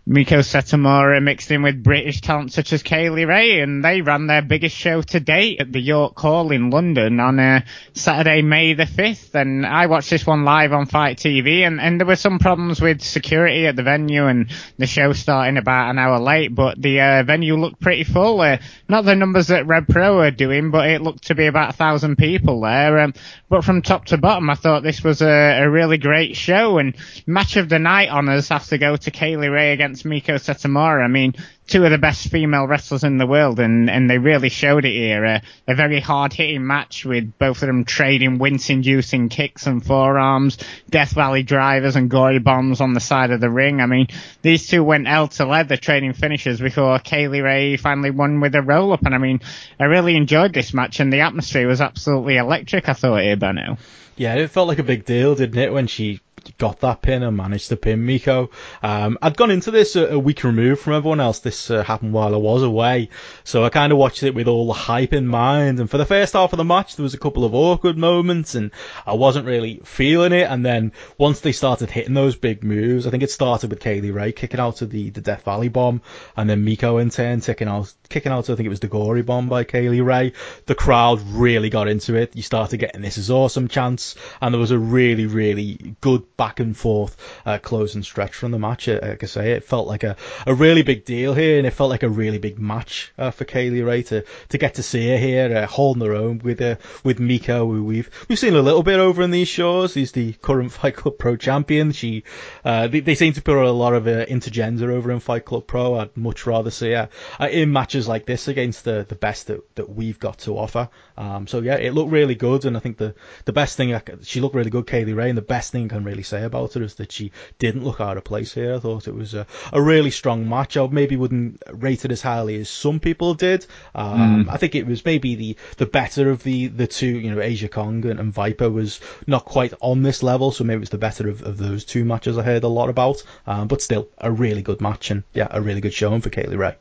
Meiko Satomura mixed in with British talent such as Kay Lee Ray, and they ran their biggest show to date at the York Hall in London on uh, Saturday, May the 5th. And I watched this one live on FITE TV, and, and there were some problems with security at the venue and the show starting about an hour late, but the uh, venue looked pretty full. Uh, not the numbers that Rev Pro are doing, but it looked to be about a thousand people there. Um, but from top to bottom, I thought this was a, a really great show, and match of the night honours have to go to Kay Lee Ray against against Meiko Satomura. I mean, two of the best female wrestlers in the world, and, and they really showed it here. A, a very hard hitting match with both of them trading wince inducing kicks and forearms, Death Valley drivers and gory bombs on the side of the ring. I mean, these two went L to leather trading finishes before Kay Lee Ray finally won with a roll up. And I mean, I really enjoyed this match, and the atmosphere was absolutely electric, I thought here, Benno. Yeah, it felt like a big deal, didn't it, when she got that pin and managed to pin Meiko. Um, I'd gone into this a, a, week removed from everyone else. This uh, happened while I was away, so I kind of watched it with all the hype in mind. And for the first half of the match, there was a couple of awkward moments, and I wasn't really feeling it. And then once they started hitting those big moves, I think it started with Kay Lee Ray kicking out of the, the Death Valley bomb, and then Meiko in turn kicking out kicking out. I think it was the Gory bomb by Kay Lee Ray. The crowd really got into it. You started getting this is awesome chance, and there was a really really good back and forth uh, closing stretch from the match. Like I say, it felt like a, a really big deal here, and it felt like a really big match uh, for Kay Lee Ray to, to get to see her here uh, holding her own with uh, with Meiko, who we've we've seen a little bit over in these shows. He's the current Fight Club Pro champion. She uh, they, they, seem to put a lot of uh, intergender over in Fight Club Pro. I'd much rather see her uh, in matches like this against the the best that, that we've got to offer. Um, so yeah, it looked really good, and I think the the best thing I, she looked really good, Kay Lee Ray, and the best thing I can really say about her is that she didn't look out of place here. I thought it was a, a really strong match. I maybe wouldn't rate it as highly as some people did. Um, mm. I think it was maybe the, the better of the, the two, you know, Aja Kong and, and Viper was not quite on this level, so maybe it was the better of, of those two matches I heard a lot about. Um, but still, a really good match and yeah, a really good showing for Kay Lee Ray.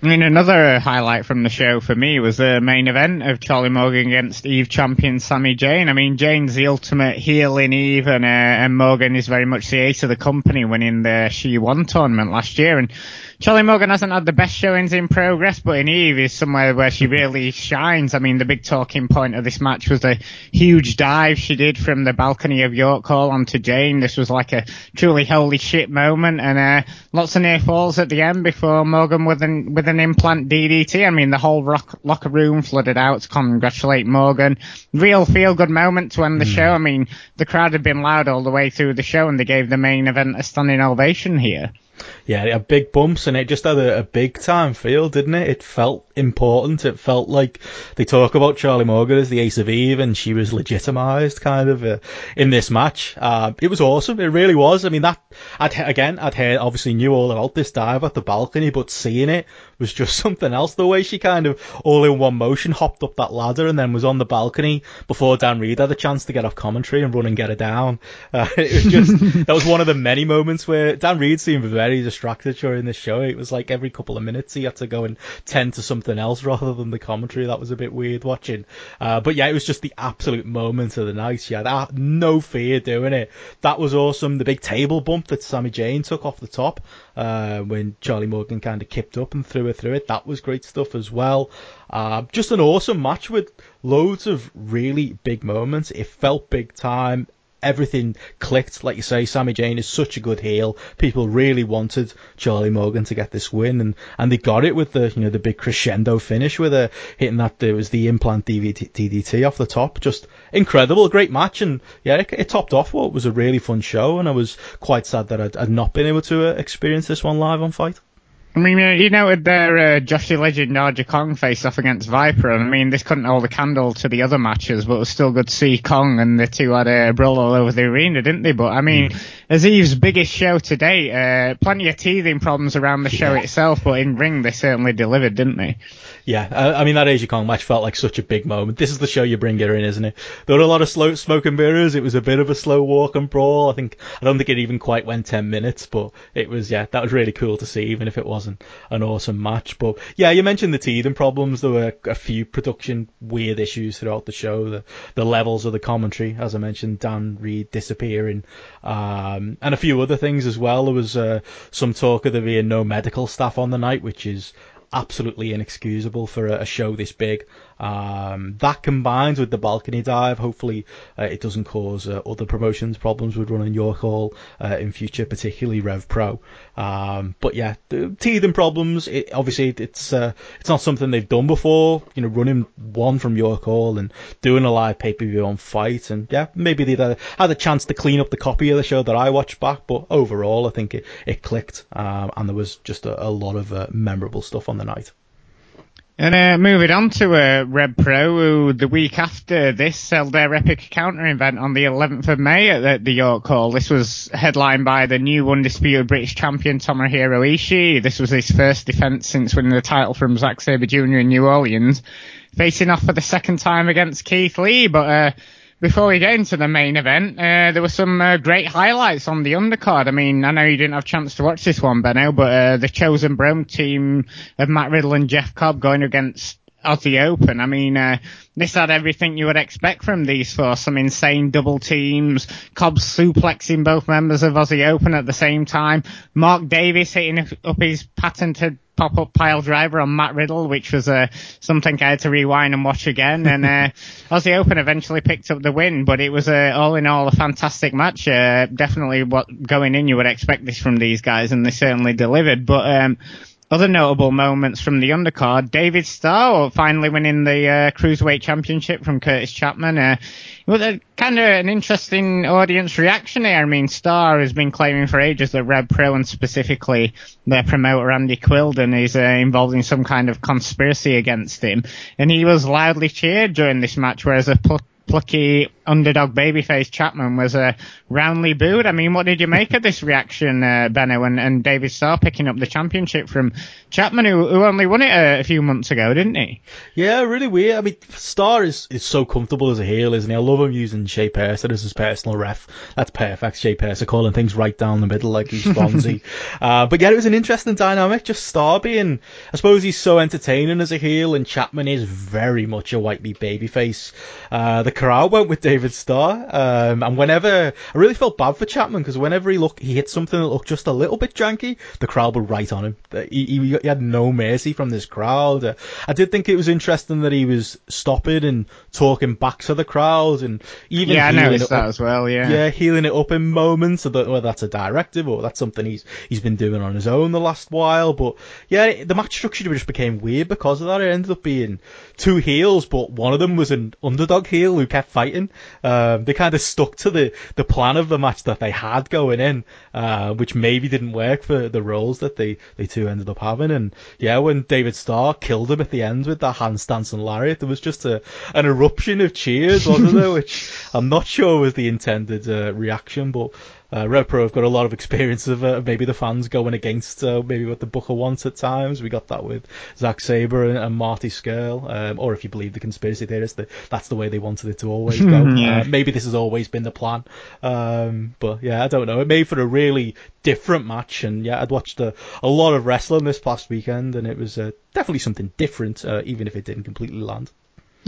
I mean, another highlight from the show for me was the main event of Charlie Morgan against Eve champion Sammy Zayn. I mean, Zayn's the ultimate heel in Eve, and, uh, and Morgan is very much the ace of the company winning the SHE-1 tournament last year. And Charlie Morgan hasn't had the best showings in progress, but in Eve is somewhere where she really shines. I mean, the big talking point of this match was the huge dive she did from the balcony of York Hall onto Jane. This was like a truly holy shit moment, and uh, lots of near falls at the end before Morgan with an with an implant DDT. I mean, the whole rock, locker room flooded out to congratulate Morgan. Real feel good moment to end the mm. show. I mean, the crowd had been loud all the way through the show, and they gave the main event a standing ovation here yeah, it had big bumps and it just had a, a, big time feel, didn't it? It felt important. It felt like they talk about Charlie Morgan as the Ace of Eve and she was legitimized kind of uh, in this match. Uh, it was awesome. It really was. I mean, that, I'd, again, I'd heard, obviously knew all about this dive at the balcony, but seeing it was just something else. The way she kind of all in one motion hopped up that ladder and then was on the balcony before Dann Read had a chance to get off commentary and run and get her down. Uh, it was just, that was one of the many moments where Dann Read seemed very distracted during the show. It was like every couple of minutes he had to go and tend to something else rather than the commentary. That was a bit weird watching. Uh, but yeah, it was just the absolute moment of the night. She had no fear doing it. That was awesome. The big table bump that Sammy Zayn took off the top uh, when Charlie Morgan kind of kipped up and threw her through it. That was great stuff as well. Uh, just an awesome match with loads of really big moments. It felt big time everything clicked. Like you say, Sammy Zayn is such a good heel. People really wanted Charlie Morgan to get this win, and, and they got it with the you know the big crescendo finish with a hitting that there was the implant DDT off the top. Just incredible, great match, and yeah, it, it, topped off what was a really fun show. And I was quite sad that I'd, I'd not been able to uh, experience this one live on FITE. I mean, uh, you noted their uh, Joshi Legend Aja Kong face off against Viper. And I mean, this couldn't hold a candle to the other matches, but it was still good to see Kong and the two had a brawl all over the arena, didn't they? But I mean, mm. Aziv's biggest show to date, uh, plenty of teething problems around the show yeah. itself, but in ring they certainly delivered, didn't they? Yeah, I, I mean that Aja Kong match felt like such a big moment. This is the show you bring her in, isn't it? There were a lot of slow smoke and mirrors. It was a bit of a slow walk and brawl. I think I don't think it even quite went ten minutes, but it was yeah, that was really cool to see, even if it wasn't an awesome match. But yeah, you mentioned the teething problems. There were a few production weird issues throughout the show. The the levels of the commentary, as I mentioned, Dann Read disappearing, um, and a few other things as well. There was uh, some talk of there being no medical staff on the night, which is absolutely inexcusable for a, show this big. Um, that combines with the balcony dive, hopefully uh, it doesn't cause uh, other promotions problems with running York Hall uh, in future, particularly Rev Pro. Um, but yeah, the teething problems. It, obviously, it's uh, it's not something they've done before. You know, running one from York Hall and doing a live pay per view on FITE, and yeah, maybe they had a chance to clean up the copy of the show that I watched back. But overall, I think it it clicked, um, and there was just a, a lot of uh, memorable stuff on the night. And uh, moving on to uh, Rev Pro, who the week after this held their Epic Encounter event on the 11th of May at the, the, York Hall. This was headlined by the new undisputed British champion Tomohiro Ishii. This was his first defence since winning the title from Zack Sabre Jr. in New Orleans, facing off for the second time against Keith Lee. But uh, before we get into the main event, uh, there were some uh, great highlights on the undercard. I mean, I know you didn't have a chance to watch this one, Benno, but uh, the Chosen Bros team of Matt Riddle and Jeff Cobb going against Aussie Open. I mean, uh, this had everything you would expect from these four. Some insane double teams, Cobb suplexing both members of Aussie Open at the same time, Mark Davis hitting up his patented pop-up pile driver on Matt Riddle, which was uh, something I had to rewind and watch again. And uh, Aussie Open eventually picked up the win, but it was uh, all in all a fantastic match. Uh, definitely what going in you would expect this from these guys, and they certainly delivered. But um, other notable moments from the undercard, David Starr finally winning the uh, Cruiserweight Championship from Curtis Chapman. Uh, it was kind of an interesting audience reaction here. I mean, Starr has been claiming for ages that Rev Pro and specifically their promoter Andy Quildan is uh, involved in some kind of conspiracy against him. And he was loudly cheered during this match, whereas a pl- plucky underdog babyface Chapman was uh, roundly booed. I mean, what did you make of this reaction, uh, Benno, and, and David Starr picking up the championship from Chapman, who, who only won it a, a, few months ago, didn't he? Yeah, really weird. I mean, Starr is, is so comfortable as a heel, isn't he? I love him using Shay Purser as his personal ref. That's perfect. Shay Purser calling things right down the middle like he's Fonzie. uh, but yeah, it was an interesting dynamic. Just Starr being, I suppose he's so entertaining as a heel, and Chapman is very much a white meat babyface. Uh, the crowd went with David Starr, um, and whenever I really felt bad for Chapman because whenever he looked, he hit something that looked just a little bit janky, the crowd were right on him. He, he, he had no mercy from this crowd. Uh, I did think it was interesting that he was stopping and talking back to the crowd, and even yeah, I noticed that up, as well. Yeah, yeah, healing it up in moments. So that whether that's a directive or that's something he's he's been doing on his own the last while. But yeah, the match structure just became weird because of that. It ended up being two heels, but one of them was an underdog heel who kept fighting. Um, they kind of stuck to the, the plan of the match that they had going in, uh, which maybe didn't work for the roles that they, they two ended up having. And yeah, when David Starr killed him at the end with that handstance and lariat, there was just a, an eruption of cheers, wasn't there? Which I'm not sure was the intended uh, reaction, but uh, Rev Pro have got a lot of experience of uh, maybe the fans going against uh, maybe what the Booker wants at times. We got that with Zack Sabre and, and Marty Scurll, um, or if you believe the conspiracy theorists, that that's the way they wanted it to always go. yeah. uh, maybe this has always been the plan, um, but yeah, I don't know. It made for a really different match, and yeah, I'd watched a, a lot of wrestling this past weekend, and it was uh, definitely something different, uh, even if it didn't completely land.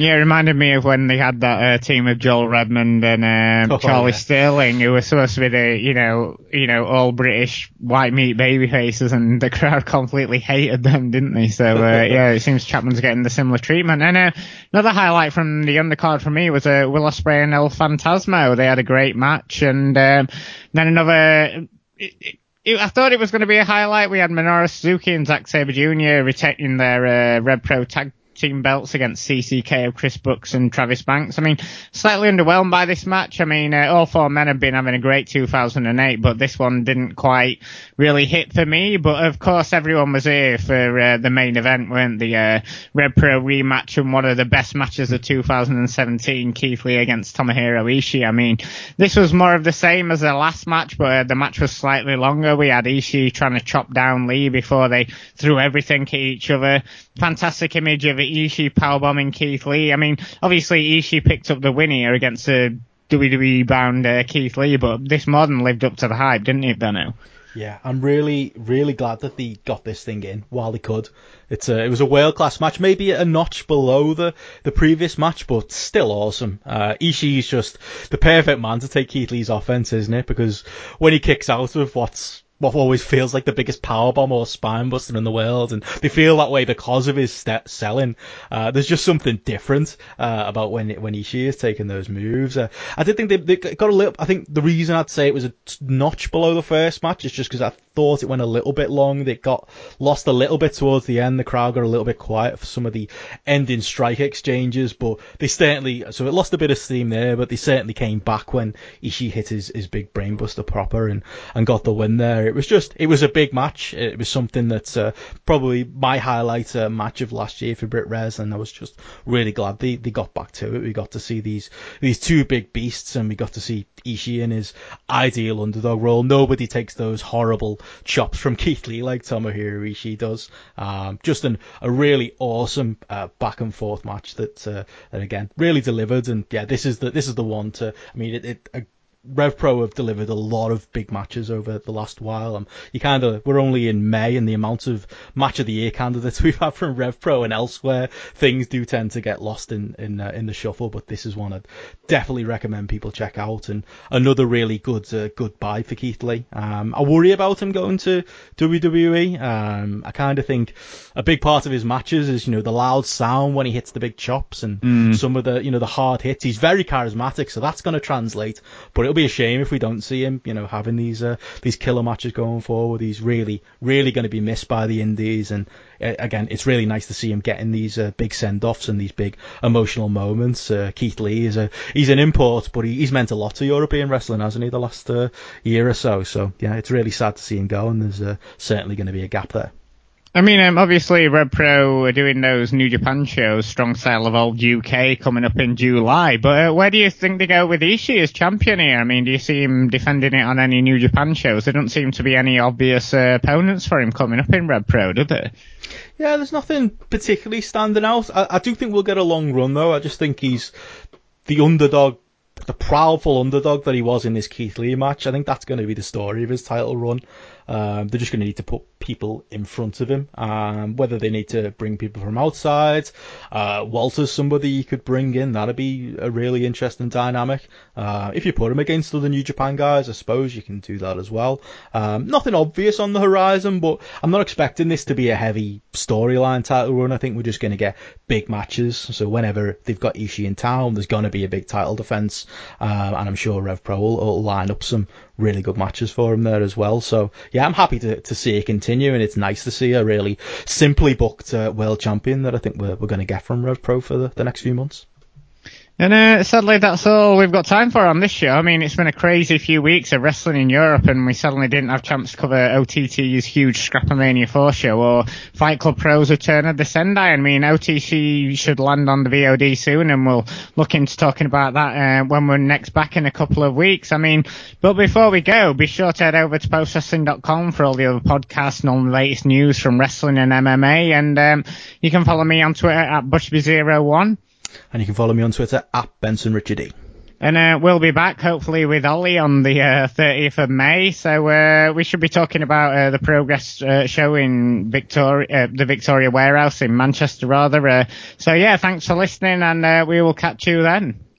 Yeah, it reminded me of when they had that uh, team of Joel Redman and um, Oh, Charlie yeah. Sterling, who were supposed to be the, you know, you know, all British white meat baby faces, and the crowd completely hated them, didn't they? So uh, yeah, it seems Chapman's getting the similar treatment. And uh, another highlight from the undercard for me was uh, Will Ospreay and El Phantasmo. They had a great match, and um, then another. It, it, it, I thought it was going to be a highlight. We had Minoru Suzuki and Zack Sabre Jr. retaining their uh, Rev Pro tag team belts against CCK of Chris Brooks and Travis Banks. I mean, slightly underwhelmed by this match. I mean, uh, all four men have been having a great 2008, but this one didn't quite really hit for me. But of course, everyone was here for uh, the main event, weren't the uh, Rev Pro rematch and one of the best matches of 2017, Keith Lee against Tomohiro Ishii. I mean, this was more of the same as the last match, but uh, the match was slightly longer. We had Ishii trying to chop down Lee before they threw everything at each other. Fantastic image of Ishii powerbombing Keith Lee. I mean, obviously Ishii picked up the win here against the WWE bound uh, Keith Lee, but this modern lived up to the hype, didn't it, Benno? Yeah, I'm really, really glad that they got this thing in while they could. It's a, it was a world class match, maybe a notch below the, the previous match, but still awesome. Uh, Ishii's just the perfect man to take Keith Lee's offense, isn't it? Because when he kicks out of what's what always feels like the biggest power bomb or spine buster in the world, and they feel that way because of his step selling. Uh, there's just something different uh, about when when Ishii is taking those moves. Uh, I did think they, they got a little. I think the reason I'd say it was a notch below the first match is just because I thought it went a little bit long. They got lost a little bit towards the end. The crowd got a little bit quiet for some of the ending strike exchanges, but they certainly so it lost a bit of steam there. But they certainly came back when Ishii hit his, his big brainbuster proper and and got the win there. It was just, it was a big match. It was something that's uh, probably my highlight uh, match of last year for Brit Wres, and I was just really glad they, they got back to it. We got to see these these two big beasts, and we got to see Ishii in his ideal underdog role. Nobody takes those horrible chops from Keith Lee like Tomohiro Ishii does. Um, just an, a really awesome uh, back and forth match that, uh, that again really delivered. And yeah, this is the this is the one to. I mean, it. it Rev Pro have delivered a lot of big matches over the last while. Um, you kind of we're only in May, and the amount of match of the year candidates we've had from Rev Pro and elsewhere, things do tend to get lost in in uh, in the shuffle. But this is one I'd definitely recommend people check out, and another really good uh, goodbye for Keith Lee. Um, I worry about him going to WWE. Um, I kind of think a big part of his matches is you know the loud sound when he hits the big chops and Mm. some of the you know the hard hits. He's very charismatic, so that's going to translate. But it'll be a shame if we don't see him, you know, having these uh, these killer matches going forward. He's really really going to be missed by the Indies, and uh, again, it's really nice to see him getting these uh, big send offs and these big emotional moments. Uh, Keith Lee is a he's an import, but he, he's meant a lot to European wrestling, hasn't he, the last uh, year or so? So yeah, it's really sad to see him go, and there's uh, certainly going to be a gap there. I mean, um, obviously, Rev Pro are doing those New Japan shows, Strong Style old UK, coming up in July. But uh, where do you think they go with Ishii as champion here? I mean, do you see him defending it on any New Japan shows? There don't seem to be any obvious uh, opponents for him coming up in Rev Pro, do there? Yeah, there's nothing particularly standing out. I, I do think we'll get a long run though. I just think he's the underdog, the proudful underdog that he was in this Keith Lee match. I think that's going to be the story of his title run. Um, they're just going to need to put people in front of him. Um, whether they need to bring people from outside, uh, Walter's somebody you could bring in. That'd be a really interesting dynamic. Uh, if you put him against other New Japan guys, I suppose you can do that as well. Um, nothing obvious on the horizon, but I'm not expecting this to be a heavy storyline title run. I think we're just going to get big matches. So whenever they've got Ishii in town, there's going to be a big title defense, um, and I'm sure Rev Pro will, will line up some really good matches for him there as well. So yeah, I'm happy to, to see it continue, and it's nice to see a really simply booked uh, world champion that I think we're, we're going to get from Rev Pro for the, the next few months. And uh, sadly, that's all we've got time for on this show. I mean, it's been a crazy few weeks of wrestling in Europe, and we suddenly didn't have a chance to cover OTT's huge ScrapperMania 4 show or Fight Club Pro's return of the Sendai. I mean, OTT should land on the VOD soon, and we'll look into talking about that uh, when we're next back in a couple of weeks. I mean, but before we go, be sure to head over to postwrestling.com for all the other podcasts and all the latest news from wrestling and MMA, and um, you can follow me on Twitter at Bushby01. And you can follow me on Twitter at Benson Richard E. And uh, we'll be back hopefully with Ollie on the uh, 30th of May. So uh, we should be talking about uh, the progress uh, show in Victoria, uh, the Victoria Warehouse in Manchester, rather. So yeah, thanks for listening, and we will catch you then.